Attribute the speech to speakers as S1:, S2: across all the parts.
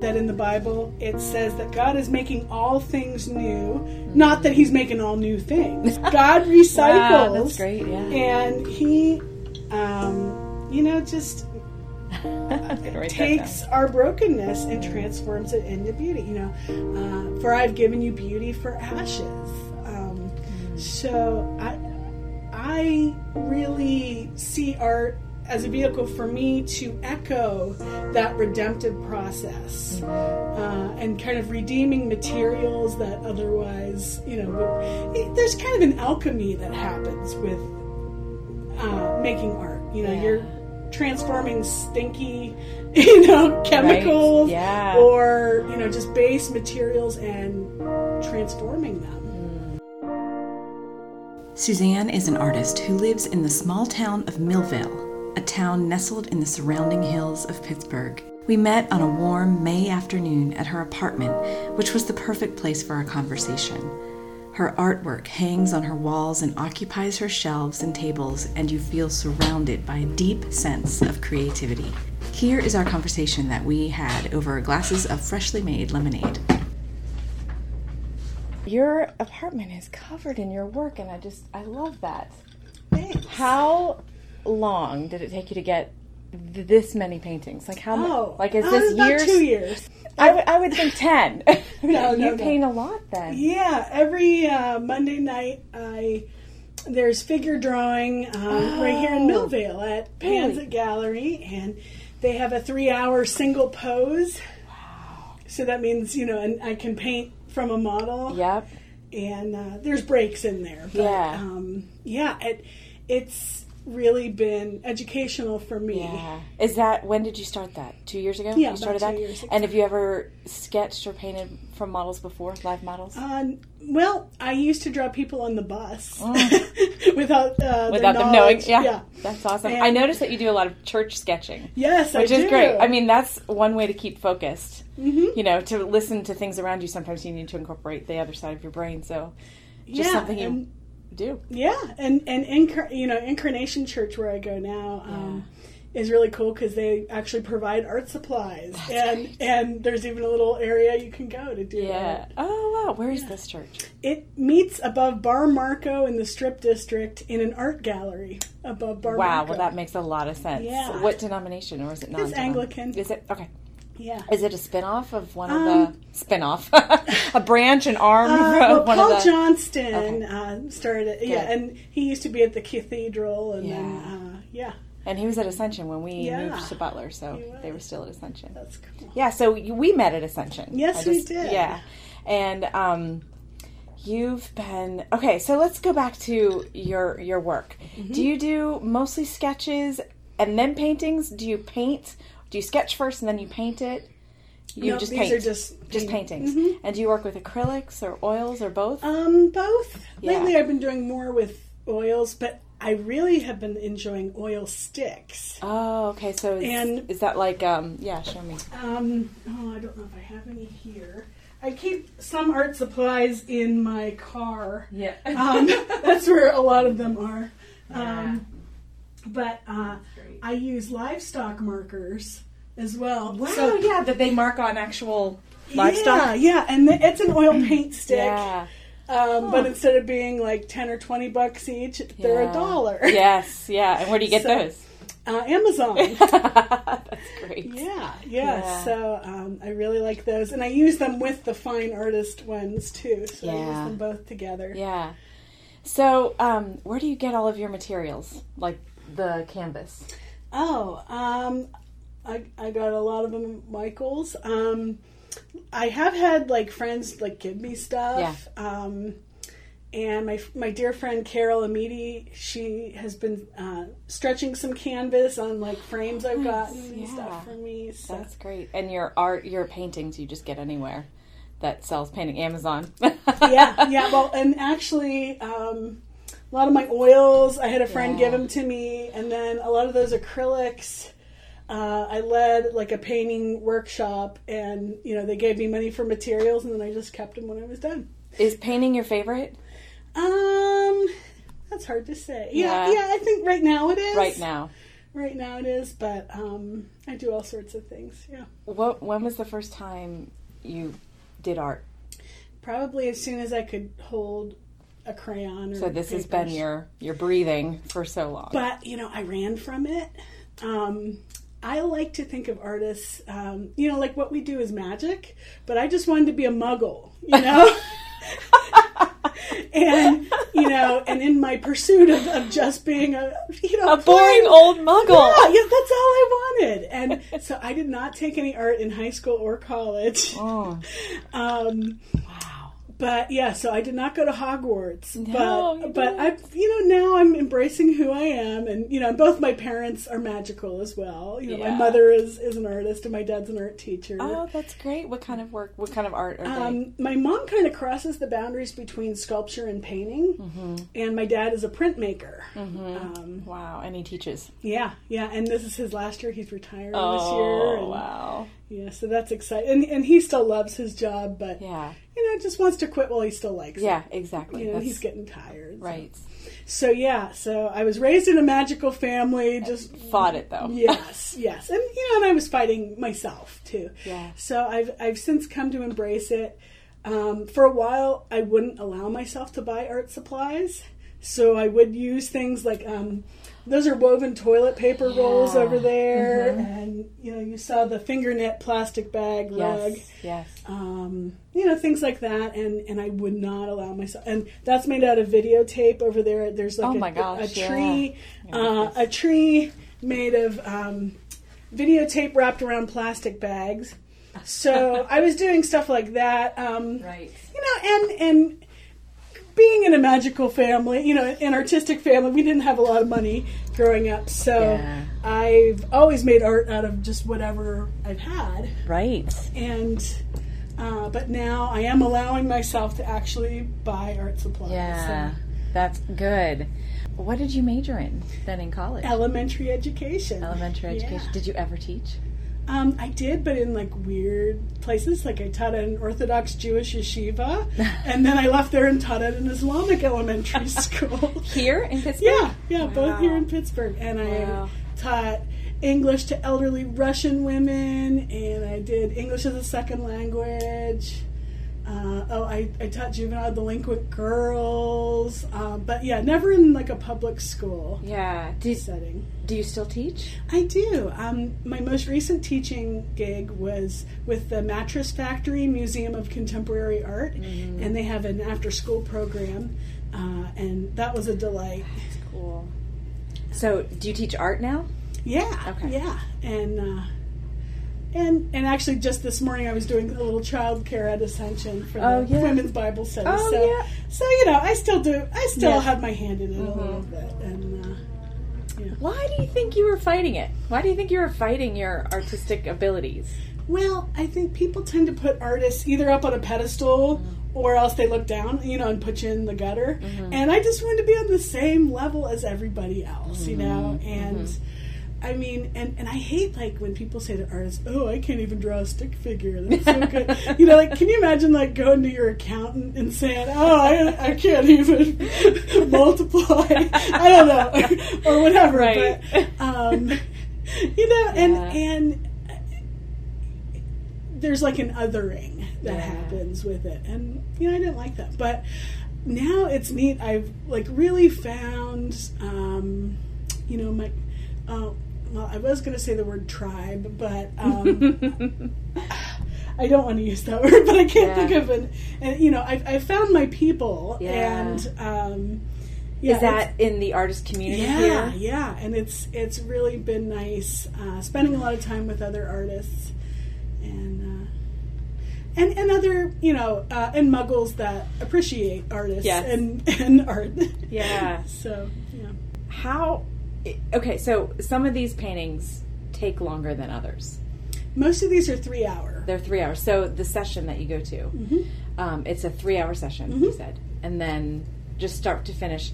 S1: that in the Bible it says that God is making all things new, not that He's making all new things. God recycles.
S2: Wow, that's great, yeah.
S1: And He, um, you know, just
S2: I'm gonna write that
S1: takes our brokenness and transforms it into beauty. You know, uh, for I've given you beauty for ashes. Um, so I, I really see art as a vehicle for me to echo that redemptive process uh, and kind of redeeming materials that otherwise, you know, would, it, there's kind of an alchemy that happens with uh, making art. You know,
S2: Yeah.
S1: you're transforming stinky, you know, chemicals
S2: Yeah.
S1: or, you know, just base materials and transforming them.
S3: Suzanne is an artist who lives in the small town of Millvale, a town nestled in the surrounding hills of Pittsburgh. We met on a warm May afternoon at her apartment, which was the perfect place for our conversation. Her artwork hangs on her walls and occupies her shelves and tables, and you feel surrounded by a deep sense of creativity. Here is our conversation that we had over glasses of freshly made lemonade.
S2: Your apartment is covered in your work, and I just I love that.
S1: Thanks.
S2: How long did it take you to get th- this many paintings? Like how?
S1: Oh,
S2: like is
S1: uh,
S2: this years?
S1: two years.
S2: I would- I would think ten.
S1: No,
S2: you
S1: no, no.
S2: paint a lot then.
S1: Yeah, every uh, Monday night, I there's figure drawing um, right here in
S2: Oh,
S1: Millvale at Panza
S2: really?
S1: Gallery, and they have a three-hour single pose. Wow! So that means you know, and I can paint from a model.
S2: Yep.
S1: and uh, there's breaks in there. But,
S2: Yeah.
S1: um, yeah. It, it's really been educational for me.
S2: Yeah. Is that when did you start that? Two years ago.
S1: Yeah,
S2: you
S1: about
S2: started
S1: two
S2: that.
S1: years ago.
S2: And have you ever sketched or painted from models before, live models?
S1: Uh, well, I used to draw people on the bus without uh,
S2: Without them knowing,
S1: knowledge.
S2: yeah, that's awesome.
S1: And-
S2: I noticed that you do a lot of church sketching,
S1: Yes,
S2: which
S1: I
S2: is
S1: do.
S2: great. I mean, that's one way to keep focused.
S1: Mhm.
S2: You know, to listen to things around you. Sometimes you need to incorporate the other side of your brain. So, just
S1: yeah,
S2: something you do.
S1: yeah, and and incar- you know, Incarnation Church where I go now. Um, Is really cool because they actually provide art supplies, and and there's even a little area you can go to do
S2: Yeah.
S1: art.
S2: Oh wow, where is this church?
S1: It meets above Bar Marco in the Strip District in an art gallery above Bar
S2: Wow,
S1: Marco.
S2: well that makes a lot of sense.
S1: Yeah.
S2: What denomination, or is it non?
S1: Anglican.
S2: Is it okay?
S1: Yeah.
S2: Is it a spin-off of one of
S1: Um,
S2: the spin-off, a branch, an arm
S1: Uh, well,
S2: one
S1: Paul
S2: of the?
S1: Johnston
S2: Okay.
S1: uh, started it. Yeah, and he used to be at the cathedral, and then
S2: Yeah.
S1: uh, yeah,
S2: And he was at Ascension when we
S1: Yeah.
S2: moved to Butler, so they were still at Ascension.
S1: that's cool.
S2: Yeah, so we met at Ascension.
S1: Yes,
S2: I
S1: we did.
S2: Yeah, and um, you've been okay. So let's go back to your your work.
S1: Mm-hmm.
S2: Do you do mostly sketches and then paintings? Do you paint? Do you sketch first and then you paint it? You
S1: No,
S2: just
S1: these
S2: paint.
S1: are just
S2: just
S1: painting.
S2: paintings.
S1: Mhm.
S2: And do you work with acrylics or oils or both?
S1: Um, both.
S2: Yeah.
S1: Lately, I've been doing more with oils, but I really have been enjoying oil sticks.
S2: oh, okay. So is,
S1: And-
S2: is that like um? Yeah, show me.
S1: Um, oh, I don't know if I have any here. I keep some art supplies in my car.
S2: Yeah.
S1: Um, that's where a lot of them are. Um, but uh, I use livestock markers as well.
S2: Wow.
S1: So-
S2: yeah, that they mark on actual livestock.
S1: yeah, yeah, and the, it's an oil paint stick.
S2: Yeah.
S1: Um, But instead of being like ten or twenty bucks each, they're
S2: Yeah.
S1: a dollar.
S2: yes, yeah. And where do you get
S1: So-
S2: those?
S1: Uh, Amazon.
S2: That's great.
S1: Yeah, yeah.
S2: Yeah.
S1: So um, I really like those, and I use them with the fine artist ones too. So I use them both together.
S2: Yeah. So, um, where do you get all of your materials? Like the canvas?
S1: Oh, um, I I got a lot of them Michaels. Um, I have had like friends like give me stuff. Um, and my my dear friend Carol Amidi, she has been uh, stretching some canvas on like frames I've gotten and
S2: yeah.
S1: stuff for me. So.
S2: That's great. And your art, your paintings, you just get anywhere that sells painting. Amazon.
S1: yeah, yeah. Well, and actually, um, a lot of my oils, I had a friend
S2: Yeah.
S1: give them to me, and then a lot of those acrylics. Uh, I led like a painting workshop, and you know they gave me money for materials, and then I just kept them when I was done.
S2: Is painting your favorite
S1: Um, that's hard to say. Yeah,
S2: Yeah.
S1: yeah. I think right now it is.
S2: right now?
S1: right now it is, but um, I do all sorts of things. Yeah,
S2: What? When was the first time you did art?
S1: probably as soon as I could hold a crayon. Or
S2: So this has been your your breathing for so long.
S1: But you know, I ran from it. Um, I like to think of artists, um, you know, like what we do is magic, but I just wanted to be a muggle, you know? and, you know, and in my pursuit of, of just being a, you know,
S2: a boring old muggle.
S1: Yeah, yeah, that's all I wanted. And so I did not take any art in high school or college.
S2: Oh,
S1: Um,
S2: wow.
S1: But yeah, so I did not go to Hogwarts.
S2: No,
S1: but but I, you know, now I'm embracing who I am, and you know, both my parents are magical as well. You know,
S2: Yeah.
S1: my mother is is an artist, and my dad's an art teacher.
S2: Oh, that's great. What kind of work? What kind of art are they?
S1: Um, my mom kind of crosses the boundaries between sculpture and painting,
S2: Mm-hmm.
S1: and my dad is a printmaker. Um,
S2: Wow, and he teaches.
S1: yeah, yeah, and this is his last year. He's retiring
S2: Oh,
S1: this year. And,
S2: wow.
S1: Yeah, so that's exciting, and, and he still loves his job, but
S2: Yeah,
S1: you know, just wants to quit while he still likes
S2: yeah,
S1: it.
S2: exactly.
S1: You know, he's getting tired. so.
S2: right.
S1: So yeah, so I was raised in a magical family. Just
S2: Fought it though.
S1: yes, yes, and you know, and I was fighting myself too.
S2: Yeah.
S1: So I've I've since come to embrace it. Um, for a while, I wouldn't allow myself to buy art supplies, so I would use things like um, those are woven toilet paper rolls over there, and you know, you saw the finger knit plastic bag rug.
S2: Yes, yes.
S1: um, you know things like that. And and I would not allow myself and that's made out of videotape over there. There's like
S2: Oh
S1: a,
S2: gosh,
S1: a tree
S2: Yeah,
S1: uh, a tree made of um, videotape wrapped around plastic bags. So I was doing stuff like that um,
S2: Right.
S1: you know and and being in a magical family you know an artistic family we didn't have a lot of money growing up so
S2: Yeah.
S1: I've always made art out of just whatever I've had
S2: Right.
S1: and uh, but now I am allowing myself to actually buy art supplies.
S2: Yeah,
S1: So,
S2: that's good. What did you major in then in college?
S1: elementary education.
S2: Elementary
S1: Yeah.
S2: education. Did you ever teach?
S1: Um, I did, but in like weird places. Like I taught at an Orthodox Jewish yeshiva, and then I left there and taught at an Islamic elementary school.
S2: Here in Pittsburgh?
S1: yeah, yeah, both here in Pittsburgh, and I
S2: Wow.
S1: taught English to elderly Russian women, and I did English as a second language. Uh, oh, I, I taught juvenile delinquent girls, um, but yeah, never in like a public school
S2: Yeah. Do,
S1: setting.
S2: do you still teach?
S1: I do. Um, my most recent teaching gig was with the Mattress Factory Museum of Contemporary Art, and they have an after-school program, uh, and that was a delight.
S2: Cool. So, do you teach art now?
S1: Yeah.
S2: Okay.
S1: Yeah. And uh, and and actually, just this morning, I was doing a little child care at Ascension for
S2: Oh,
S1: the
S2: yeah.
S1: women's Bible study.
S2: Oh,
S1: so,
S2: yeah.
S1: so you know, I still do. I still
S2: Yeah. Mm-hmm.
S1: have my hand in it a little bit, and. Uh,
S2: Why do you think you were fighting it? Why do you think you were fighting your artistic abilities?
S1: Well, I think people tend to put artists either up on a pedestal
S2: Mm-hmm.
S1: or else they look down, you know, and put you in the gutter. And I just wanted to be on the same level as everybody else, you know?
S2: Mm-hmm.
S1: And I mean, and, and I hate like when people say to artists, oh, I can't even draw a stick figure. That's so good. you know, like, can you imagine like going to your accountant and saying, oh, I, I can't even multiply? I don't know. or whatever.
S2: Right.
S1: But, um, you know, and,
S2: Yeah.
S1: and there's like an othering that
S2: Yeah.
S1: happens with it and you know i didn't like that but now it's neat i've like really found um you know my uh, well i was going to say the word tribe but um i don't want to use that word but i can't
S2: Yeah.
S1: think of an and you know i i found my people
S2: Yeah.
S1: and um yeah,
S2: Is that in the artist community
S1: yeah,
S2: here?
S1: yeah, and it's it's really been nice uh, spending a lot of time with other artists and uh, and and other you know uh, and muggles that appreciate artists
S2: Yes.
S1: and and art.
S2: Yeah.
S1: so yeah,
S2: How? Okay, so some of these paintings take longer than others.
S1: most of these are three hour.
S2: They're three hours. So the session that you go to,
S1: Mm-hmm.
S2: um, it's a three-hour session. You said, and then just start to finish.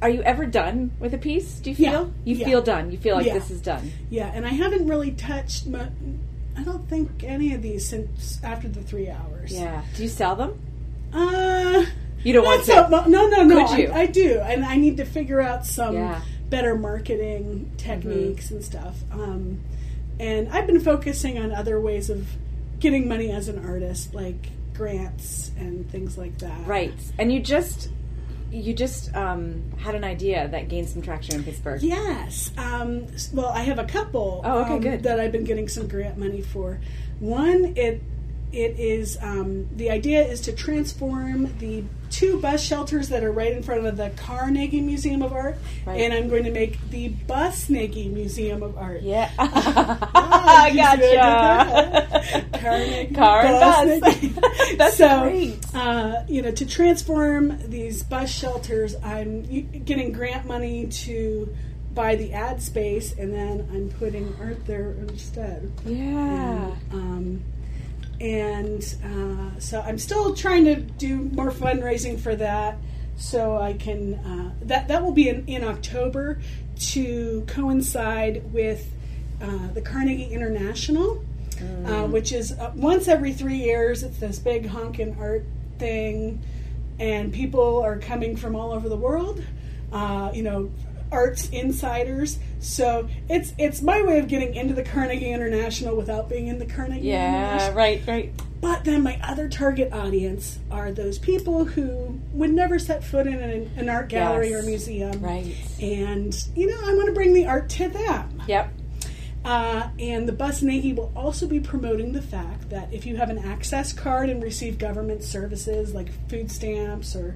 S2: Are you ever done with a piece? Do you
S1: Yeah.
S2: feel you
S1: Yeah.
S2: feel done? You feel like
S1: Yeah.
S2: this is done?
S1: Yeah, and I haven't really touched. Mu- I don't think any of these since after the three hours.
S2: Yeah. Do you sell them?
S1: Uh,
S2: You don't want to.
S1: mu- no, no, no. I, I do, and I need to figure out some
S2: Yeah.
S1: better marketing techniques and stuff. Um, and I've been focusing on other ways of getting money as an artist, like grants and things like that.
S2: Right. And you just you just um, had an idea that gained some traction in Pittsburgh.
S1: Yes. Um, well, I have a couple.
S2: Oh, okay,
S1: um,
S2: good.
S1: That I've been getting some grant money for. One, it it is um, the idea is to transform the two bus shelters that are right in front of the Carnegie Museum of Art,
S2: Right.
S1: and I'm going to make the Busnegi Museum of Art.
S2: Yeah.
S1: Ah,
S2: I
S1: you see what I
S2: gotcha.
S1: Carnegie
S2: Car and bus.
S1: Busnegi.
S2: That's
S1: so,
S2: great.
S1: Uh, you know, to transform these bus shelters, I'm getting grant money to buy the ad space, and then I'm putting art there instead.
S2: Yeah.
S1: Um, and uh, so I'm still trying to do more fundraising for that, so I can uh, that that will be in, in October to coincide with uh, the Carnegie International, uh, which is uh, once every three years. It's this big honkin' art thing, and people are coming from all over the world. Uh, you know, arts insiders. So it's it's my way of getting into the Carnegie International without being in the Carnegie
S2: Yeah, right, right.
S1: But then my other target audience are those people who would never set foot in an, an art gallery
S2: Yes.
S1: or museum.
S2: Right.
S1: And, you know, I want to bring the art to them.
S2: Yep.
S1: Uh, and the Busnegi will also be promoting the fact that if you have an access card and receive government services like food stamps or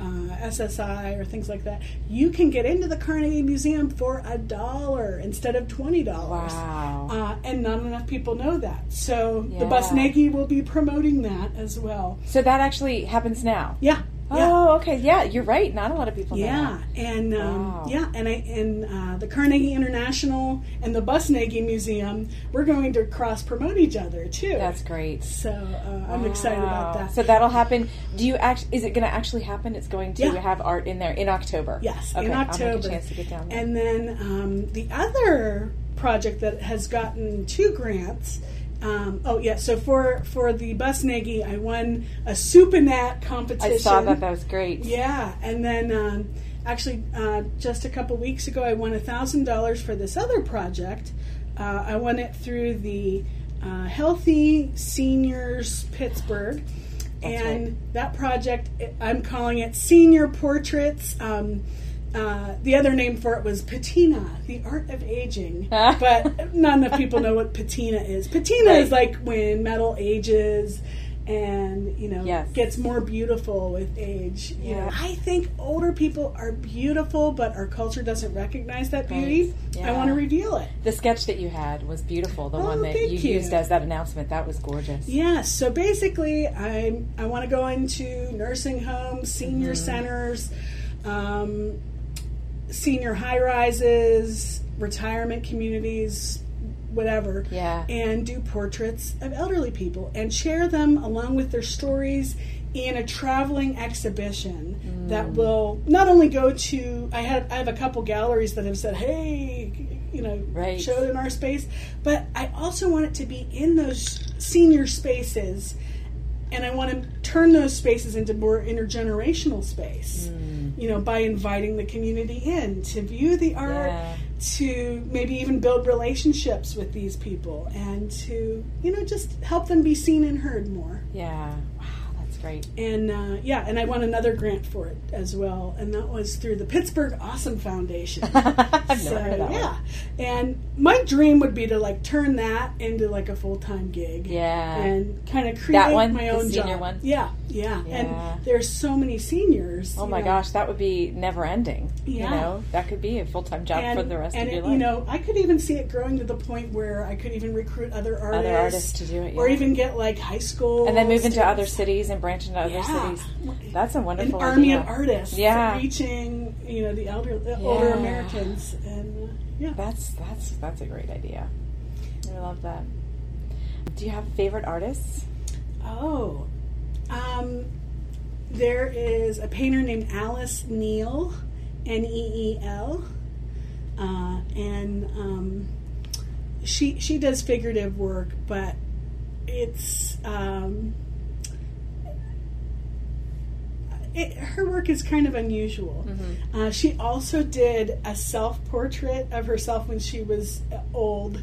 S1: uh, SSI or things like that, you can get into the Carnegie Museum for a dollar instead of twenty dollars.
S2: Wow.
S1: Uh, and not enough people know that. So the Bus
S2: Yeah.
S1: Navy will be promoting that as well.
S2: So that actually happens now.
S1: Yeah. Yeah.
S2: Oh, okay. Yeah, you're right. Not a lot of people.
S1: Yeah,
S2: that.
S1: and um,
S2: Wow.
S1: yeah, and I and uh, the Carnegie International and the Busnegi Museum, we're going to cross promote each other too.
S2: That's great.
S1: so uh, I'm excited about that.
S2: So that'll happen. Do you act? Is it going to actually happen? It's going to
S1: Yeah.
S2: have art in there in October.
S1: yes,
S2: Okay,
S1: in
S2: I'll
S1: October.
S2: make a chance to get down there.
S1: And then um, the other project that has gotten two grants. Um, oh yeah, so for for the Busnegi, I won a Supinat competition.
S2: I saw that. That was great.
S1: Yeah, and then um, actually, uh, just a couple weeks ago, I won a thousand dollars for this other project. Uh, I won it through the uh, Healthy Seniors Pittsburgh, and
S2: right.
S1: that project I'm calling it Senior Portraits. Um, uh, the other name for it was patina, the art of aging. but not enough people know what patina is. Patina is like when metal ages and you know
S2: Yes.
S1: gets more beautiful with age. You know, I think older people are beautiful, but our culture doesn't recognize that beauty.
S2: Right.
S1: I want to reveal it.
S2: The sketch that you had was beautiful. The
S1: Oh,
S2: one that you,
S1: you.
S2: used as that announcement. That was gorgeous.
S1: Yes. So basically, I I want to go into nursing homes, senior
S2: Mm-hmm.
S1: centers, um, senior high rises, retirement communities, whatever.
S2: Yeah.
S1: And do portraits of elderly people and share them along with their stories in a traveling exhibition
S2: Mm.
S1: that will not only go to I have I have a couple galleries that have said, "Hey, you know,
S2: Right.
S1: show it in our space," but I also want it to be in those senior spaces and I want to turn those spaces into more intergenerational space.
S2: Mm.
S1: You know, by inviting the community in to view the art,
S2: Yeah.
S1: to maybe even build relationships with these people, and to you know just help them be seen and heard more.
S2: Yeah. That's great.
S1: And uh, yeah, and I won another grant for it as well, and that was through the Pittsburgh Awesome Foundation.
S2: I've
S1: so
S2: never heard of that
S1: yeah,
S2: one.
S1: and my dream would be to like turn that into like a full time gig.
S2: Yeah.
S1: and kind of create
S2: That one?
S1: my
S2: The
S1: own
S2: senior
S1: job.
S2: one?
S1: Yeah, yeah,
S2: Yeah.
S1: and there's so many seniors.
S2: Oh my
S1: know.
S2: gosh, that would be never ending.
S1: Yeah.
S2: You know, that could be a full time job
S1: and,
S2: for the rest of your
S1: it-
S2: life.
S1: you know, I could even see it growing to the point where I could even recruit other artists,
S2: Other artists to do it,
S1: or even get like high school,
S2: and then move into other cities and branch into other
S1: Yeah.
S2: cities. That's a wonderful An
S1: army
S2: idea.
S1: of artists,
S2: Yeah.
S1: reaching you know the elder, the older Americans, and uh, yeah.
S2: That's that's that's a great idea. I love that. Do you have favorite artists?
S1: Oh, um, there is a painter named Alice Neel, N E E L, uh, and um, she she does figurative work, but it's um, it, her work is kind of unusual.
S2: Mm-hmm.
S1: Uh, she also did a self portrait of herself when she was uh, old,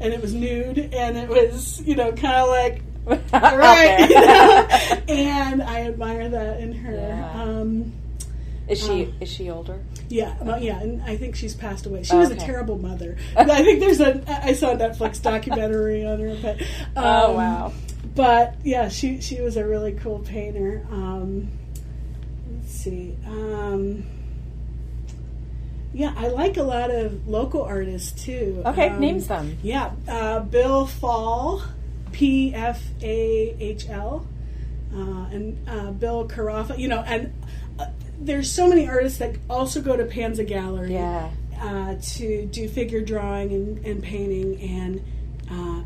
S1: and it was nude, and it was you know kind of like
S2: Out
S1: right, you know? and I admire that in her.
S2: Yeah.
S1: Um,
S2: Is she
S1: Um,
S2: is she older?
S1: yeah, well, yeah, and I think she's passed away. She was a terrible mother. I think there's a. I saw a Netflix documentary on her, but um,
S2: oh wow.
S1: But yeah, she she was a really cool painter. Um, Um, yeah, I like a lot of local artists too.
S2: Okay,
S1: Um,
S2: name some.
S1: Yeah, uh, Bill Pfahl, P F A H L, uh, and uh, Bill Carafa. You know, and uh, there's so many artists that also go to Panza Gallery
S2: Yeah.
S1: uh, to do figure drawing and, and painting and uh,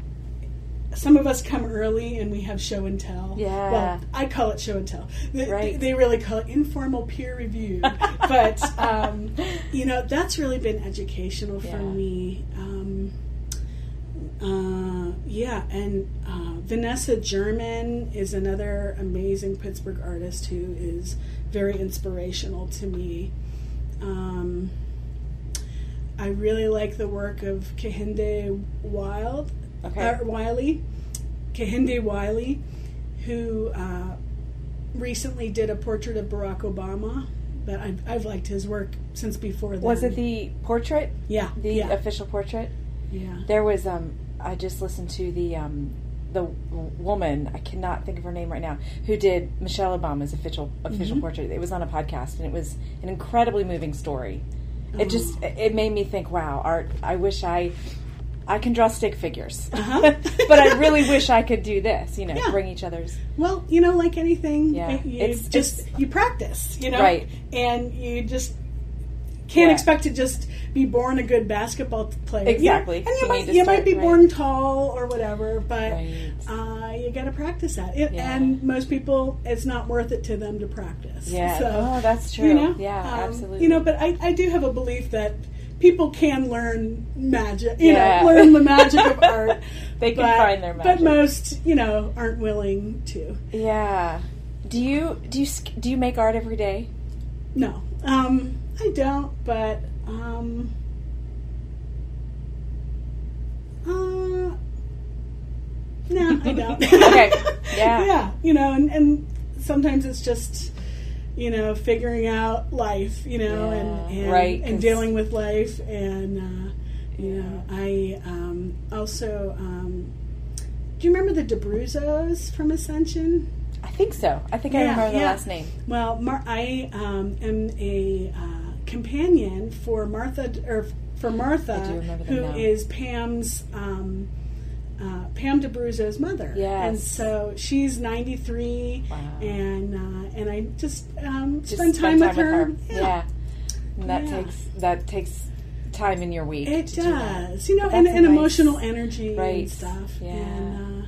S1: some of us come early and we have show and tell.
S2: Yeah.
S1: Well, I call it show and tell. They,
S2: Right.
S1: they really call it informal peer review. but, um, you know, that's really been educational for me. Um, uh, yeah, and uh, Vanessa German is another amazing Pittsburgh artist who is very inspirational to me. Um, I really like the work of Kehinde Wild,
S2: Okay.
S1: uh, Wiley, Kehinde Wiley, who uh, recently did a portrait of Barack Obama. But I've, I've liked his work since before then.
S2: Was it the portrait?
S1: yeah
S2: The
S1: yeah
S2: official portrait?
S1: yeah
S2: There was um I just listened to the um the woman I cannot think of her name right now who did Michelle Obama's official official
S1: Mhm.
S2: portrait. It was on a podcast and it was an incredibly moving story. It just
S1: Oh.
S2: it made me think, wow, art. I wish I I can draw stick figures,
S1: Uh-huh.
S2: but I really wish I could do this. You know,
S1: Yeah.
S2: bring each other's.
S1: Well, you know, like anything,
S2: Yeah,
S1: you
S2: it's-
S1: just
S2: it's-
S1: you practice, you know,
S2: Right.
S1: And you just can't
S2: Yeah.
S1: expect to just be born a good basketball player.
S2: Exactly.
S1: and you,
S2: You
S1: might you
S2: start,
S1: might be
S2: right.
S1: born tall or whatever, but
S2: Right.
S1: uh, you got to practice that. It,
S2: Yeah.
S1: And most people, it's not worth it to them to practice.
S2: Yeah.
S1: So,
S2: oh, that's true.
S1: you know,
S2: yeah,
S1: um,
S2: absolutely.
S1: You know, but I, I do have a belief that people can learn magic. You
S2: Yeah.
S1: know, learn the magic of art.
S2: They can
S1: but,
S2: find their magic, But
S1: most, you know, aren't willing to.
S2: yeah. Do you do you sk- do you make art every day?
S1: No, um, I don't. But um, uh, no, I don't.
S2: Okay. Yeah.
S1: yeah. You know, and, and sometimes it's just you know figuring out life. You know, and
S2: Yeah.
S1: and,
S2: Right,
S1: and dealing with life, and uh, you know, I um, also. Um, do you remember the DeBruzos from Ascension?
S2: I think so. I think I
S1: Yeah,
S2: remember the
S1: yeah.
S2: last name.
S1: Well, Mar- I um, am a uh, companion for Martha, or for Martha,
S2: I do remember them
S1: who
S2: now.
S1: is Pam's um, uh, Pam DeBruzzo's mother.
S2: Yes.
S1: and so she's ninety three,
S2: Wow.
S1: and uh, and I just um,
S2: Just
S1: spend time, with, her.
S2: Yeah. And that
S1: Yeah.
S2: takes that takes time in your week.
S1: It
S2: to do
S1: does, you know, and, and
S2: nice-
S1: emotional energy
S2: Right.
S1: and stuff.
S2: Yeah.
S1: And, uh,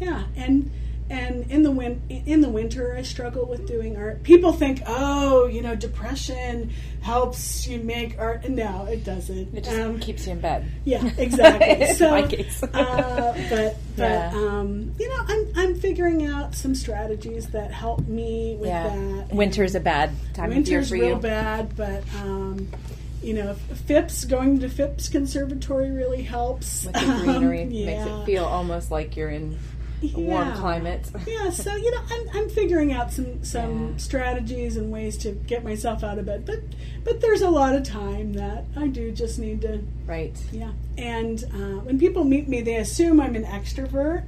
S1: yeah, and and in the win- in the winter, I struggle with doing art. People think, oh, you know, depression helps you make art. No, it doesn't.
S2: It just
S1: Um,
S2: keeps you in bed.
S1: yeah, exactly. So,
S2: my case.
S1: uh, but but
S2: Yeah.
S1: um, you know, I'm I'm figuring out some strategies that help me with
S2: yeah.
S1: that.
S2: Winter's a bad time
S1: Winter's
S2: of year for
S1: real bad, but um, you know, Phipps going to Phipps Conservatory really helps
S2: With the greenery
S1: Um,
S2: makes it feel almost like you're in a warm
S1: Yeah.
S2: climate.
S1: yeah, so you know, I'm, I'm figuring out some some
S2: Yeah.
S1: strategies and ways to get myself out of bed, but but there's a lot of time that I do just need to
S2: Right.
S1: yeah. And uh, when people meet me, they assume I'm an extrovert,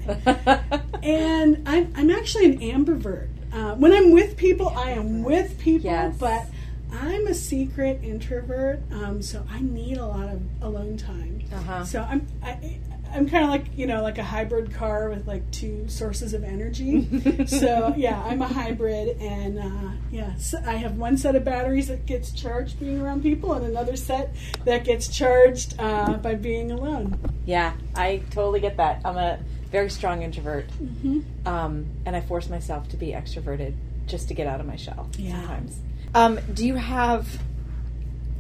S1: and I'm I'm actually an ambivert. Uh, when I'm with people, I am with people,
S2: Yes.
S1: but I'm a secret introvert, um, so I need a lot of alone time.
S2: Uh-huh.
S1: So I'm I, I'm kind of like you know like a hybrid car with like two sources of energy. so yeah, I'm a hybrid, and uh, yeah, so I have one set of batteries that gets charged being around people, and another set that gets charged uh, by being alone.
S2: Yeah, I totally get that. I'm a very strong introvert,
S1: Mm-hmm.
S2: um, and I force myself to be extroverted just to get out of my shell
S1: Yeah.
S2: sometimes. Um, do you have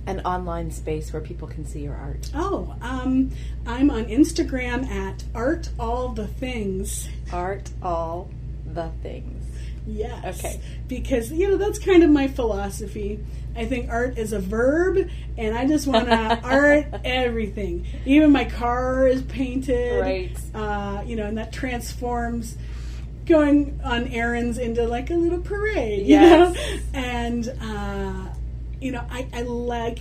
S2: an online space where people can see your art?
S1: Oh, um, I'm on Instagram at art all the things,
S2: Art all the things.
S1: Yes.
S2: Okay.
S1: Because you know that's kind of my philosophy. I think art is a verb, and I just want to art everything. Even my car is painted.
S2: Right.
S1: Uh, you know, and that transforms going on errands into like a little parade.
S2: Yes.
S1: You know? And uh, you know, I, I like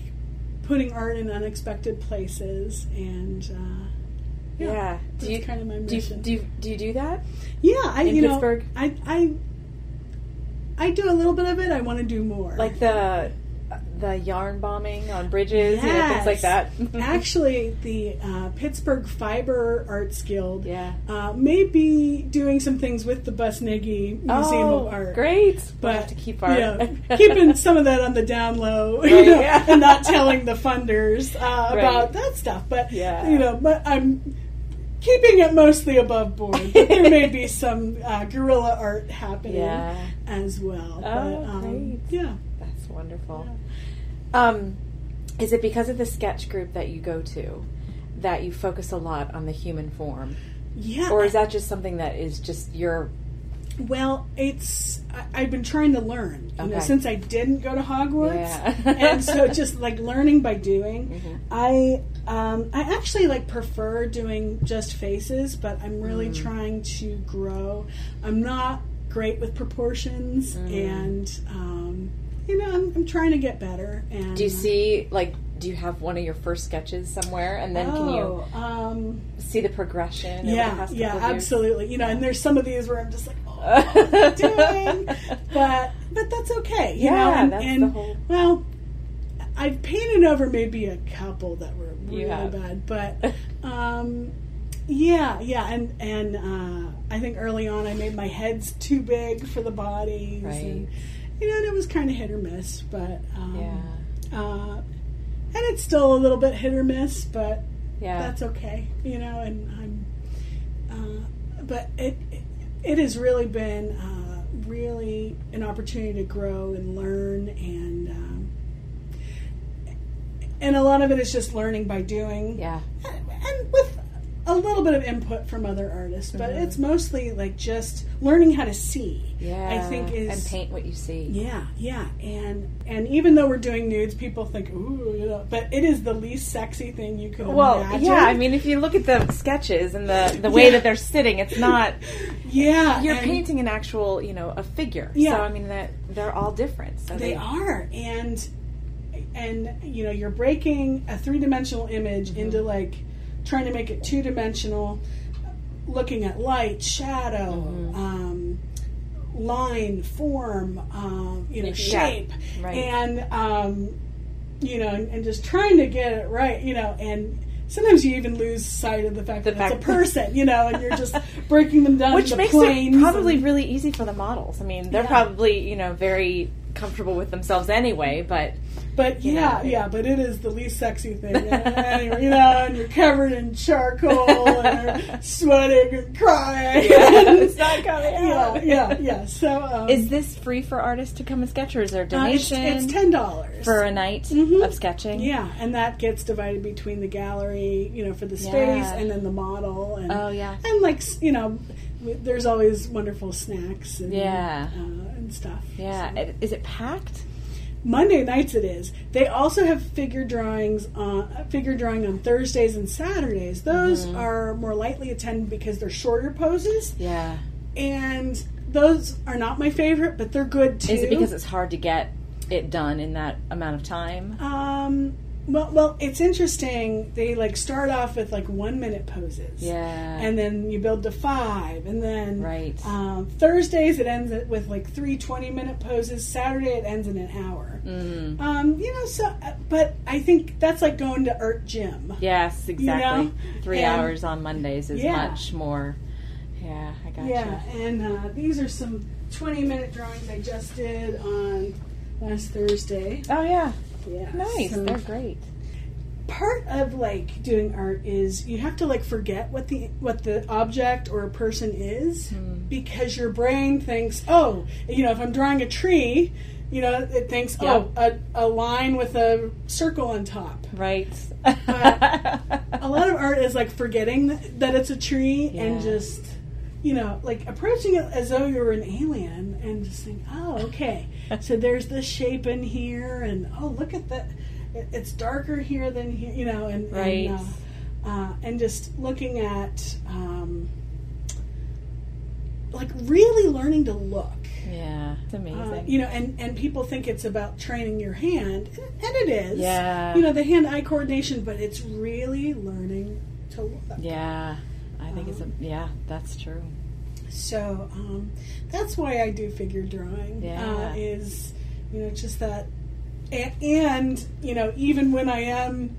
S1: putting art in unexpected places, and uh,
S2: Yeah.
S1: that's
S2: Do you
S1: kind of my
S2: do you,
S1: mission.
S2: do you do you do that?
S1: Yeah, I
S2: In
S1: you
S2: Pittsburgh?
S1: know, I I I do a little bit of it. I want to do more.
S2: Like the the yarn bombing on bridges, you know, things like that.
S1: Actually, the uh, Pittsburgh Fiber Arts Guild
S2: yeah.
S1: uh, may be doing some things with the Busnegi Museum
S2: oh,
S1: of Art.
S2: great!
S1: But
S2: have to keep our
S1: yeah, keeping some of that on the down low, you know,
S2: yeah.
S1: and not telling the funders uh,
S2: Right.
S1: about that stuff. But
S2: Yeah.
S1: you know, but I'm keeping it mostly above board. But there may be some uh, guerrilla art happening
S2: Yeah.
S1: as well.
S2: Oh,
S1: but, um,
S2: great.
S1: Yeah.
S2: Wonderful. Um, is it because of the sketch group that you go to that you focus a lot on the human form,
S1: Yeah.
S2: or is that just something that is just your
S1: Well, it's I, I've been trying to learn. You know, since I didn't go to Hogwarts,
S2: Yeah.
S1: and so just like learning by doing.
S2: Mhm.
S1: I um, I actually like prefer doing just faces, but I'm really
S2: Mm.
S1: trying to grow. I'm not great with proportions,
S2: Mm.
S1: and um, you know, I'm, I'm trying to get better. And
S2: Do you see like do you have one of your first sketches somewhere, and then can you
S1: Oh, um,
S2: see the progression? over the
S1: yeah, yeah, absolutely. You know, and there's some of these where I'm just like, oh, what am I doing? But but that's okay. You know,
S2: Yeah,
S1: and,
S2: that's
S1: and,
S2: the whole-
S1: well, I've painted over maybe a couple that were really bad, but um, yeah, yeah, and and uh, I think early on I made my heads too big for the bodies,
S2: Right.
S1: and you know, and it was kind of hit or miss, but um,
S2: Yeah,
S1: uh, and it's still a little bit hit or miss, but
S2: yeah.
S1: that's okay, you know. And I'm, uh, but it it has really been uh, really an opportunity to grow and learn, and um, and a lot of it is just learning by doing,
S2: yeah.
S1: and with a little bit of input from other artists, but
S2: Mhm.
S1: it's mostly like just learning how to see.
S2: Yeah,
S1: I think is
S2: and paint what you see.
S1: yeah, yeah, and and even though we're doing nudes, people think, ooh, you know, but it is the least sexy thing you could
S2: Well,
S1: imagine.
S2: yeah. I mean, if you look at the sketches and the the way
S1: Yeah.
S2: that they're sitting, it's not.
S1: yeah,
S2: You're painting an actual, you know, a figure.
S1: Yeah.
S2: So I mean, that they're all different. So
S1: They are, and and you know, you're breaking a three dimensional image
S2: Mm-hmm.
S1: into like trying to make it two dimensional, looking at light, shadow.
S2: Mm-hmm.
S1: Um, line form um, you know
S2: Yeah,
S1: shape
S2: right.
S1: and um, you know and, and just trying to get it right you know and sometimes you even lose sight of the fact
S2: The
S1: that
S2: fact-
S1: it's a person you know and you're just breaking them down
S2: which makes it probably
S1: and-
S2: really easy for the models. I mean, they're
S1: Yeah.
S2: probably you know very comfortable with themselves anyway. But
S1: But
S2: you
S1: yeah,
S2: know.
S1: yeah, but it is the least sexy thing. anyway, you know, and you're covered in charcoal and you're sweating and crying.
S2: it's not coming
S1: yeah,
S2: out.
S1: yeah, yeah. So um,
S2: Is this free for artists to come and sketch, or is there a
S1: uh, it's,
S2: donation
S1: it's ten dollars
S2: for a night
S1: Mhm.
S2: of sketching?
S1: Yeah, and that gets divided between the gallery, you know, for the space,
S2: Yeah.
S1: and then the model, and
S2: Oh yeah.
S1: and like you know, there's always wonderful snacks and
S2: Yeah.
S1: uh, and stuff.
S2: Yeah.
S1: So-
S2: It- Is it packed?
S1: Monday nights it is. They also have figure drawings on figure drawing on Thursdays and Saturdays. Those
S2: Mm-hmm.
S1: are more lightly attended because they're shorter poses,
S2: Yeah.
S1: and those are not my favorite, but they're good too.
S2: Is it because it's hard to get it done in that amount of time?
S1: um well well it's interesting. They like start off with like one minute poses,
S2: Yeah.
S1: and then you build to five, and then
S2: Right.
S1: Um, Thursdays it ends with like three 20 minute poses. Saturday it ends in an hour.
S2: Mm.
S1: Um, you know, so uh, but I think that's like going to art gym.
S2: Yes, exactly.
S1: know?
S2: Three
S1: And-
S2: hours on Mondays is
S1: Yeah.
S2: much more. Yeah, I got
S1: Yeah, and uh, these are some 20 minute drawings I just did on last Thursday.
S2: Oh yeah,
S1: Yeah,
S2: nice.
S1: so
S2: They're great.
S1: part of like doing art is you have to like forget what the what the object or a person is
S2: Hmm.
S1: because your brain thinks, oh, you know, if I'm drawing a tree. You know, it thinks,
S2: Yep.
S1: oh, a, a line with a circle on top.
S2: Right.
S1: a lot of art is like forgetting that it's a tree and just you know, like approaching it as though you were an alien and just think, oh, okay, so there's this shape in here, and oh, look at that, it's darker here than here, you know, and
S2: Right.
S1: and, uh, uh, and just looking at um, like really learning to look.
S2: Yeah, it's amazing.
S1: Uh, you know, and, and people think it's about training your hand, and it is.
S2: Yeah.
S1: You know, the hand-eye coordination, but it's really learning to look.
S2: yeah, I think it's a, yeah, that's true.
S1: So um, that's why I do figure drawing.
S2: Yeah.
S1: Uh, is you know just that, and, and you know even when I am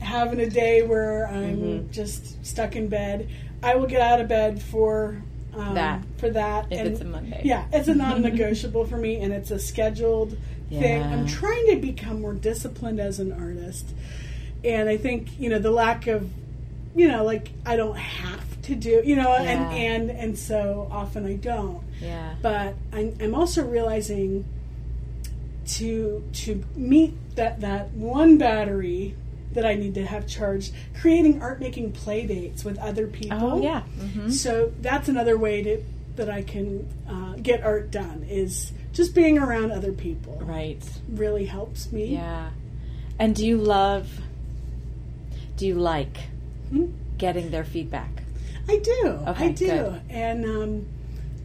S1: having a day where I'm
S2: Mhm.
S1: just stuck in bed, I will get out of bed for um,
S2: That.
S1: for that.
S2: If
S1: and
S2: it's a Monday.
S1: Yeah, it's a non-negotiable for me, and it's a scheduled thing.
S2: Yeah.
S1: I'm trying to become more disciplined as an artist, and I think you know the lack of, you know, like I don't have to do, you know,
S2: Yeah.
S1: and and and so often I don't.
S2: Yeah.
S1: But I'm, I'm also realizing to to meet that that one battery that I need to have charged, creating art making play dates with other people.
S2: Oh yeah. hmm
S1: So that's another way to that I can uh, get art done is just being around other people.
S2: Right.
S1: Really helps me.
S2: Yeah. And do you love? Do you like
S1: Hmm?
S2: getting their feedback?
S1: I do.
S2: Okay,
S1: I do.
S2: good.
S1: And um,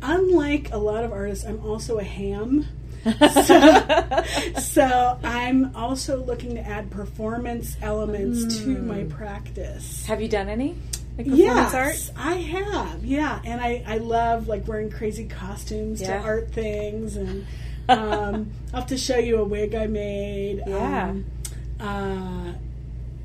S1: unlike a lot of artists, I'm also a ham. so, so I'm also looking to add performance elements to
S2: Hmm.
S1: my practice.
S2: Have you done any like performance
S1: Yes,
S2: art?
S1: I have. Yeah, and I, I love like wearing crazy costumes
S2: Yeah.
S1: to art things, and um, I'll have to show you a wig I made.
S2: Yeah.
S1: Um, uh,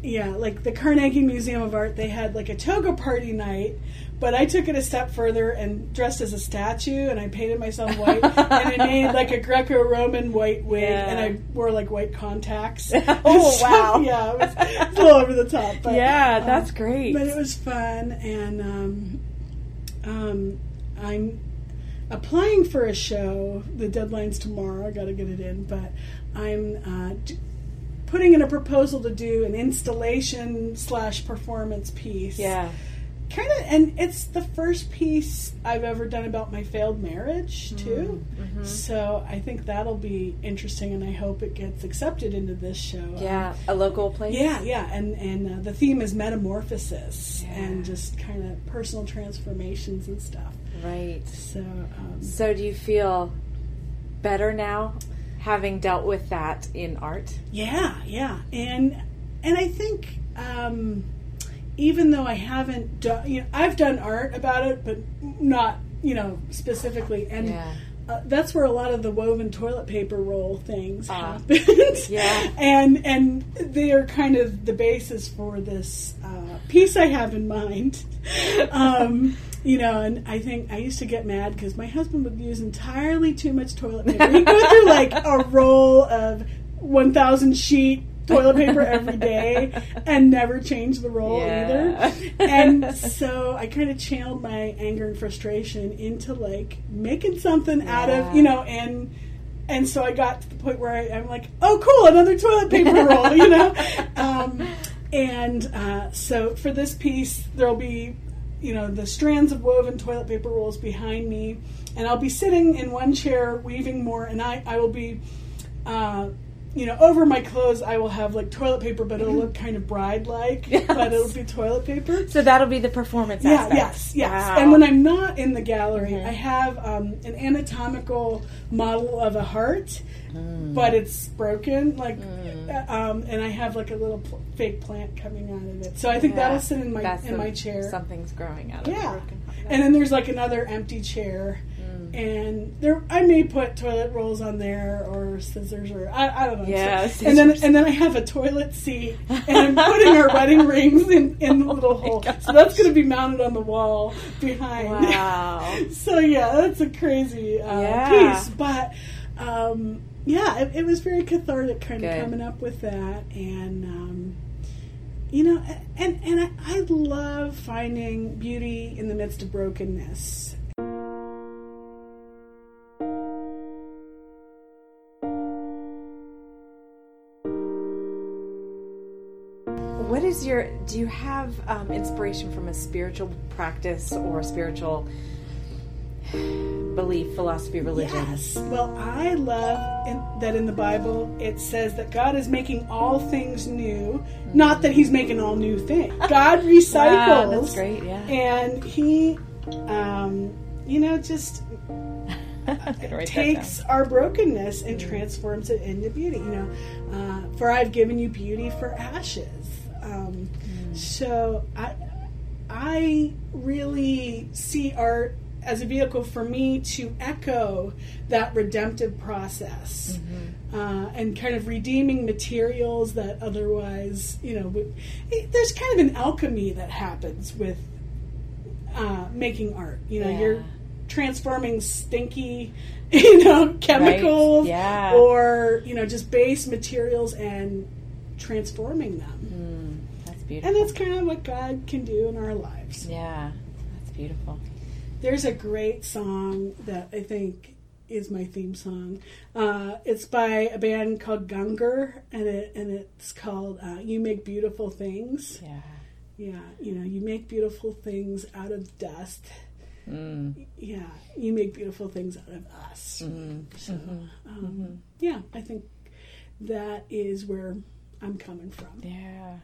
S1: yeah, like the Carnegie Museum of Art, they had like a toga party night, but I took it a step further and dressed as a statue, and I painted myself white, and I made like a Greco-Roman white wig,
S2: Yeah.
S1: and I wore like white contacts.
S2: Oh,
S1: So,
S2: wow.
S1: yeah, it was, it was a little over the top, but
S2: yeah,
S1: um,
S2: that's great.
S1: but it was fun, and um, um, I'm applying for a show. The deadline's tomorrow. I got to get it in, but I'm uh, d- putting in a proposal to do an installation slash performance piece.
S2: yeah.
S1: kind of, and it's the first piece I've ever done about my failed marriage too.
S2: Mhm.
S1: So I think that'll be interesting, and I hope it gets accepted into this show. Um,
S2: Yeah, a local place.
S1: yeah, yeah, and and uh, the theme is metamorphosis
S2: Yeah.
S1: and just kind of personal transformations and stuff.
S2: Right.
S1: So um,
S2: So do you feel better now having dealt with that in art?
S1: yeah, yeah, and and I think um, even though I haven't done, you know, I've done art about it, but not you know specifically, and
S2: Yeah.
S1: uh, that's where a lot of the woven toilet paper roll things
S2: Ah.
S1: happened.
S2: Yeah.
S1: and and they are kind of the basis for this uh, piece I have in mind. um, you know, and I think I used to get mad because my husband would use entirely too much toilet paper. He'd go through like a roll of one thousand sheet toilet paper every day and never change the roll
S2: Yeah.
S1: either. And so I kind of channeled my anger and frustration into like making something out of, you know, and and so I got to the point where I, I'm like, oh, cool, another toilet paper roll, you know? Um, and uh, so for this piece, there'll be, you know, the strands of woven toilet paper rolls behind me, and I'll be sitting in one chair weaving more, and I, I will be. Uh, you know, over my clothes, I will have like toilet paper, but it'll look kind of bride-like.
S2: Yes.
S1: But it'll be toilet paper.
S2: So that'll be the performance
S1: Yeah,
S2: aspect.
S1: yes, yes.
S2: Wow.
S1: And when I'm not in the gallery,
S2: Mhm.
S1: I have um, an anatomical model of a heart,
S2: Mm.
S1: but it's broken. Like,
S2: Mm.
S1: uh, um, and I have like a little pl- fake plant coming out of it. So I think
S2: Yeah.
S1: that'll sit in my
S2: That's
S1: in
S2: the-
S1: my chair.
S2: Something's growing out of
S1: Yeah.
S2: the broken heart.
S1: And then there's like another empty chair. And there, I may put toilet rolls on there or scissors or I, I don't know.
S2: Yeah,
S1: So- and then and then I have a toilet seat, and I'm putting our wedding rings in, in the
S2: Oh
S1: little
S2: my
S1: hole.
S2: gosh.
S1: So that's going to be mounted on the wall behind.
S2: Wow.
S1: so yeah, that's a crazy uh,
S2: Yeah.
S1: piece, but um, yeah, it, it was very cathartic, kind
S2: Good.
S1: of coming up with that, and um, you know, and and I, I love finding beauty in the midst of brokenness.
S2: Your? Do you have um, inspiration from a spiritual practice or a spiritual belief, philosophy, religion.
S1: Yes. Well, I love in, that in the Bible it says that God is making all things new. Not that He's making all new things. God recycles.
S2: Wow, that's great, yeah.
S1: And He, um, you know, just
S2: I'm gonna write that
S1: takes our brokenness and transforms it into beauty. You know, uh, for I've given you beauty for ashes. Um, So I, I really see art as a vehicle for me to echo that redemptive process uh, and kind of redeeming materials that otherwise, you know, would, it, there's kind of an alchemy that happens with uh, making art. You know,
S2: Yeah.
S1: you're transforming stinky, you know, chemicals
S2: Yeah.
S1: or, you know, just base materials and transforming them.
S2: Mm, beautiful.
S1: And that's kind of what God can do in our lives.
S2: yeah, that's beautiful.
S1: There's a great song that I think is my theme song. Uh, it's by a band called Gungor, and it and it's called uh, "You Make Beautiful Things."
S2: Yeah.
S1: Yeah, you know, you make beautiful things out of dust.
S2: Mm.
S1: Yeah, you make beautiful things out of us.
S2: Mm.
S1: So, um, yeah, I think that is where I'm coming from.
S2: Yeah.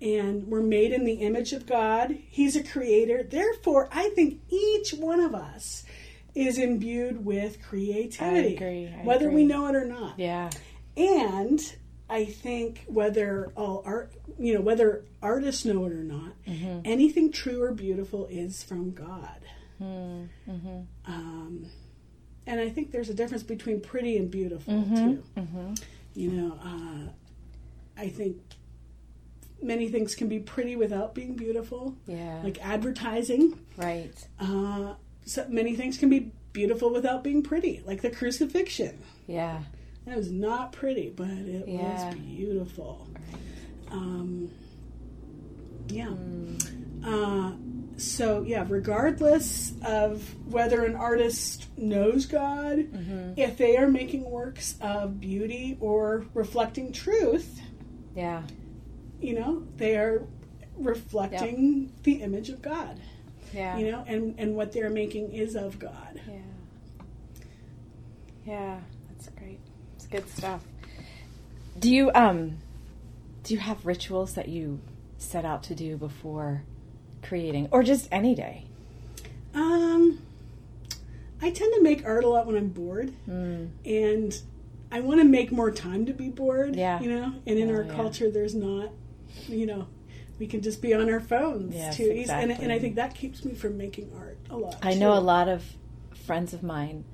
S1: And we're made in the image of God. He's a creator. Therefore, I think each one of us is imbued with creativity,
S2: I agree, I
S1: whether we know it or not.
S2: Yeah.
S1: And I think whether all art, you know, whether artists know it or not,
S2: Mm-hmm.
S1: anything true or beautiful is from God.
S2: Mm-hmm.
S1: Um, and I think there's a difference between pretty and beautiful
S2: Mm-hmm.
S1: too. You know, uh, I think many things can be pretty without being beautiful,
S2: Yeah.
S1: like advertising.
S2: right.
S1: Uh, so many things can be beautiful without being pretty, like the crucifixion.
S2: Yeah.
S1: That was not pretty, but it
S2: Yeah.
S1: was beautiful. Um, yeah.
S2: Mm.
S1: Uh, so yeah, regardless of whether an artist knows God,
S2: Mm-hmm.
S1: if they are making works of beauty or reflecting truth,
S2: Yeah.
S1: You know, they are reflecting the image of God.
S2: Yeah.
S1: You know, and and what they're making is of God.
S2: Yeah. Yeah, that's great. It's good stuff. Do you um do you have rituals that you set out to do before creating or just any day?
S1: Um, I tend to make art a lot when I'm bored,
S2: Mm.
S1: and I want to make more time to be bored.
S2: Yeah.
S1: you know, and in
S2: Oh,
S1: our
S2: yeah.
S1: culture, there's not, you know, we can just be on our phones
S2: Yes,
S1: too easy, and, and I think that keeps me from making art a lot.
S2: I know a lot of friends of mine,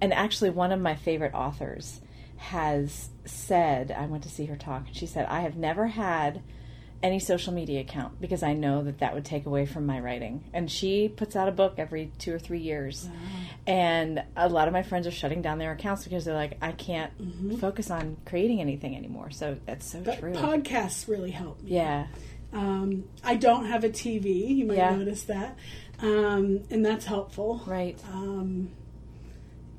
S2: and actually, one of my favorite authors has said, I went to see her talk, and she said, I have never had any social media account because I know that that would take away from my writing. And she puts out a book every two or three years. And a lot of my friends are shutting down their accounts because they're like, I can't focus on creating anything anymore. So that's so
S1: But
S2: true.
S1: podcasts really help me.
S2: yeah.
S1: Um, I don't have a TV. You might
S2: Yeah.
S1: notice that, um, and that's helpful.
S2: Right.
S1: Um,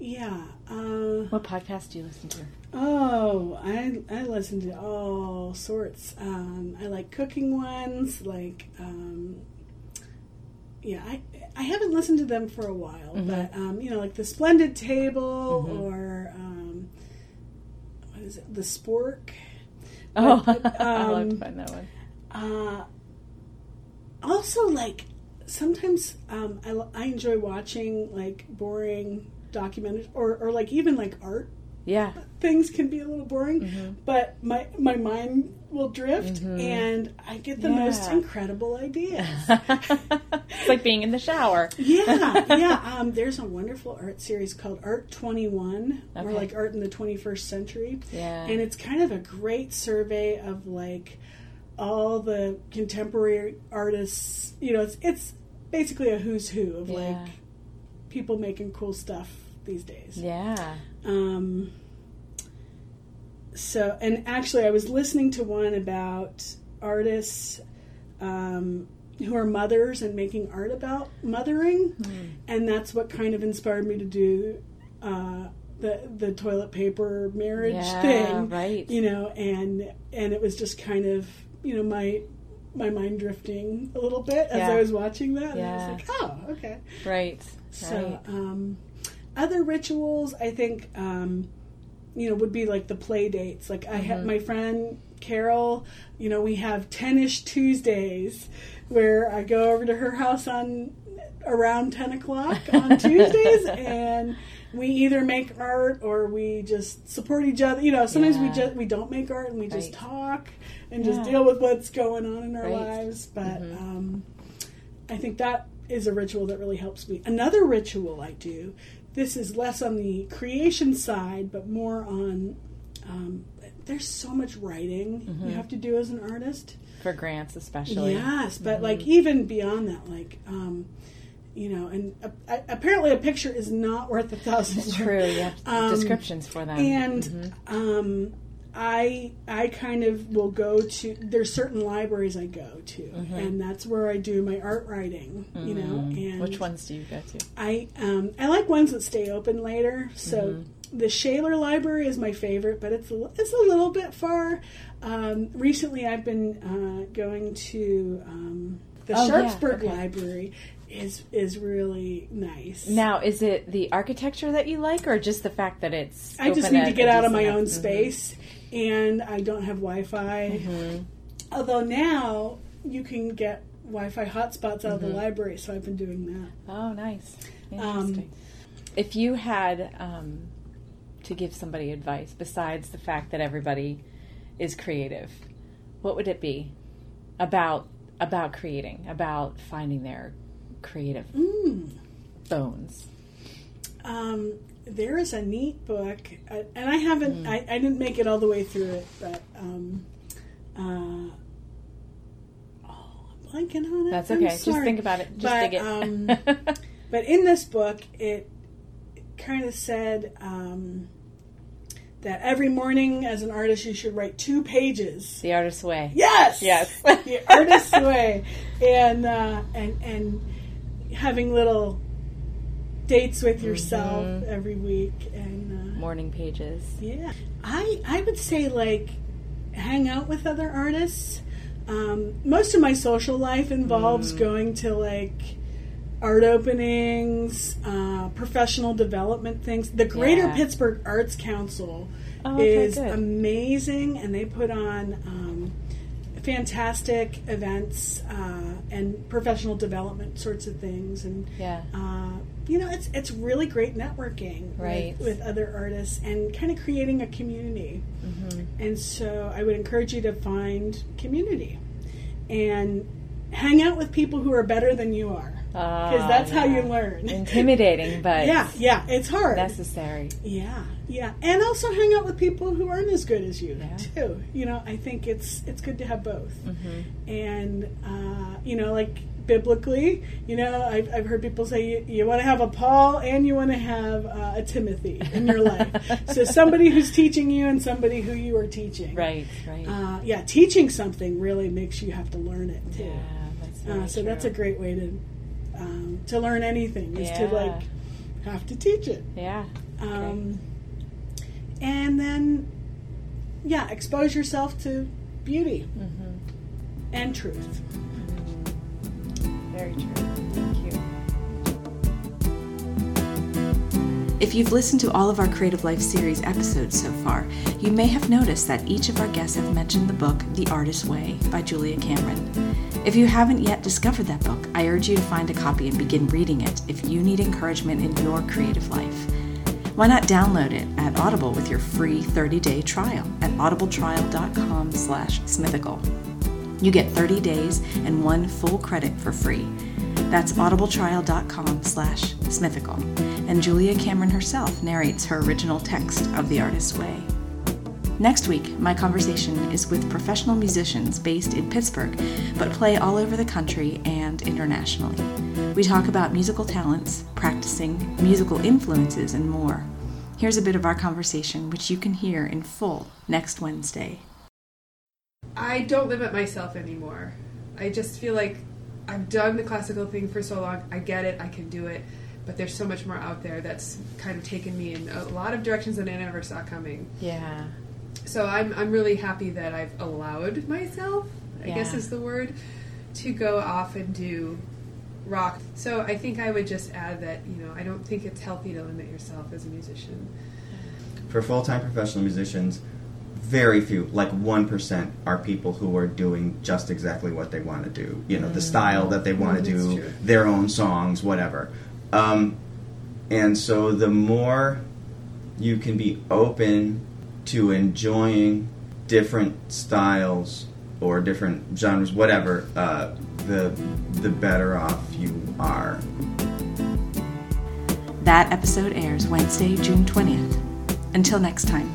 S1: yeah. Uh,
S2: What podcast do you listen to?
S1: Oh, I I listen to all sorts. Um, I like cooking ones, like um, yeah. I I haven't listened to them for a while,
S2: Mm-hmm.
S1: but um, you know, like the Splendid Table or um, what is it, the Spork.
S2: Oh,
S1: But,
S2: I love
S1: um,
S2: to find that one.
S1: Uh, also, like sometimes um, I, I enjoy watching like boring documentaries or, or like even like art
S2: Yeah.
S1: things can be a little boring,
S2: Mm-hmm.
S1: but my my mind will drift, and I get the most incredible ideas.
S2: it's like being in the shower.
S1: yeah, yeah. Um, there's a wonderful art series called Art Twenty One, or like Art in the Twenty First Century,
S2: Yeah.
S1: and it's kind of a great survey of like all the contemporary artists. You know, it's it's basically a who's who of
S2: Yeah.
S1: like people making cool stuff these days.
S2: Yeah.
S1: Um, so, and actually, I was listening to one about artists um, who are mothers and making art about mothering, and that's what kind of inspired me to do uh, the the toilet paper marriage
S2: Yeah,
S1: thing,
S2: right.
S1: You know, and and it was just kind of you know my my mind drifting a little bit as
S2: Yeah.
S1: I was watching that. And I was like, oh, okay.
S2: Right.
S1: So,
S2: right.
S1: um, other rituals, I think, um, you know, would be like the play dates. Like I
S2: Mm-hmm.
S1: have my friend Carol. You know, we have ten-ish Tuesdays where I go over to her house on around ten o'clock on Tuesdays, and we either make art or we just support each other. You know, sometimes we just we don't make art and we just talk and just deal with what's going on in our
S2: Right.
S1: lives. But
S2: Mhm.
S1: um, I think that is a ritual that really helps me. Another ritual I do, this is less on the creation side, but more on. Um, there's so much writing
S2: Mm-hmm.
S1: you have to do as an artist.
S2: For grants, especially.
S1: Yes, but
S2: Mm-hmm.
S1: like even beyond that, like um, you know, and uh, apparently a picture is not worth a thousand
S2: It's
S1: words.
S2: true. Have
S1: Um,
S2: descriptions for them.
S1: And
S2: Mhm.
S1: um, I I kind of will go to there's certain libraries I go to, and that's where I do my art writing. You know, and
S2: Mm-hmm. Which ones do you go to?
S1: I um, I like ones that stay open later. So
S2: Mm-hmm.
S1: the Shaler Library is my favorite, but it's a, it's a little bit far. Um, recently, I've been uh, going to um, the
S2: Oh, yeah,
S1: Sharpsburg
S2: okay.
S1: Library. is is really nice.
S2: Now, is it the architecture that you like, or just the fact that it's?
S1: I just need to get out of my own
S2: Mhm.
S1: space, and I don't have Wi-Fi.
S2: Mhm.
S1: Although now you can get Wi-Fi hotspots out of the
S2: Mhm.
S1: library, so I've been doing that.
S2: Oh, nice.
S1: Um,
S2: Interesting. if you had um, to give somebody advice besides the fact that everybody is creative, what would it be about about creating, about finding their creative
S1: Mm.
S2: bones?
S1: Um, there is a neat book, uh, and I haven't,
S2: Mm.
S1: I, I didn't make it all the way through it, but um, uh, oh, I'm blanking on it.
S2: That's okay. Just think about it. Just
S1: But,
S2: dig it.
S1: um, But in this book, it, kind of said um, that every morning, as an artist, you should write two pages.
S2: the artist's way.
S1: Yes,
S2: Yes.
S1: the artist's way, and uh, and and having little dates with yourself
S2: Mhm.
S1: every week, and uh,
S2: Morning pages.
S1: yeah, I I would say like hang out with other artists. Um, most of my social life involves
S2: Mm.
S1: going to like art openings, uh, professional development things. The Greater
S2: Yeah.
S1: Pittsburgh Arts Council
S2: Oh, okay,
S1: is
S2: good.
S1: amazing, and they put on um, fantastic events uh, and professional development sorts of things. And
S2: yeah.
S1: uh, you know, it's it's really great networking
S2: Right.
S1: with, with other artists and kind of creating a community.
S2: hmm
S1: And so, I would encourage you to find community and hang out with people who are better than you are, because that's how you learn.
S2: Intimidating, but
S1: yeah, yeah, it's hard.
S2: necessary.
S1: Yeah, yeah, and also hang out with people who aren't as good as you
S2: Yeah.
S1: too. You know, I think it's it's good to have both.
S2: hmm
S1: And uh, you know, like biblically, you know, I've, I've heard people say you, you want to have a Paul and you want to have uh, a Timothy in your life. so somebody who's teaching you and somebody who you are teaching.
S2: Right, right.
S1: Uh, yeah, teaching something really makes you have to learn it too.
S2: yeah, that's
S1: Uh, so that's a great way to um, to learn anything is to like have to teach it.
S2: yeah.
S1: Um, and then, yeah, expose yourself to beauty
S2: hmm
S1: and truth.
S2: Very true. Thank you.
S3: If you've listened to all of our Creative Life series episodes so far, you may have noticed that each of our guests have mentioned the book The Artist's Way by Julia Cameron. If you haven't yet discovered that book, I urge you to find a copy and begin reading it if you need encouragement in your creative life. Why not download it at Audible with your free 30-day trial at audibletrial.com slash smithical. You get 30 days and one full credit for free. That's audibletrial.com slash smithical. And Julia Cameron herself narrates her original text of The Artist's Way. Next week, my conversation is with professional musicians based in Pittsburgh, but play all over the country and internationally. We talk about musical talents, practicing, musical influences, and more. Here's a bit of our conversation, which you can hear in full next Wednesday.
S4: I don't limit myself anymore. I just feel like I've done the classical thing for so long. I get it. I can do it. But there's so much more out there that's kind of taken me in a lot of directions that I never saw coming.
S2: Yeah.
S4: So I'm I'm really happy that I've allowed myself I guess is the word, to go off and do rock. So I think I would just add that, you know, I don't think it's healthy to limit yourself as a musician.
S5: For full time professional musicians, very few, like 1%, are people who are doing just exactly what they want to do. You know, the style that they want to
S4: Mm, that's
S5: do,
S4: true.
S5: their own songs, whatever. Um, and so the more you can be open to enjoying different styles or different genres, whatever, uh, the the better off you are.
S3: That episode airs Wednesday, June 20th. Until next time.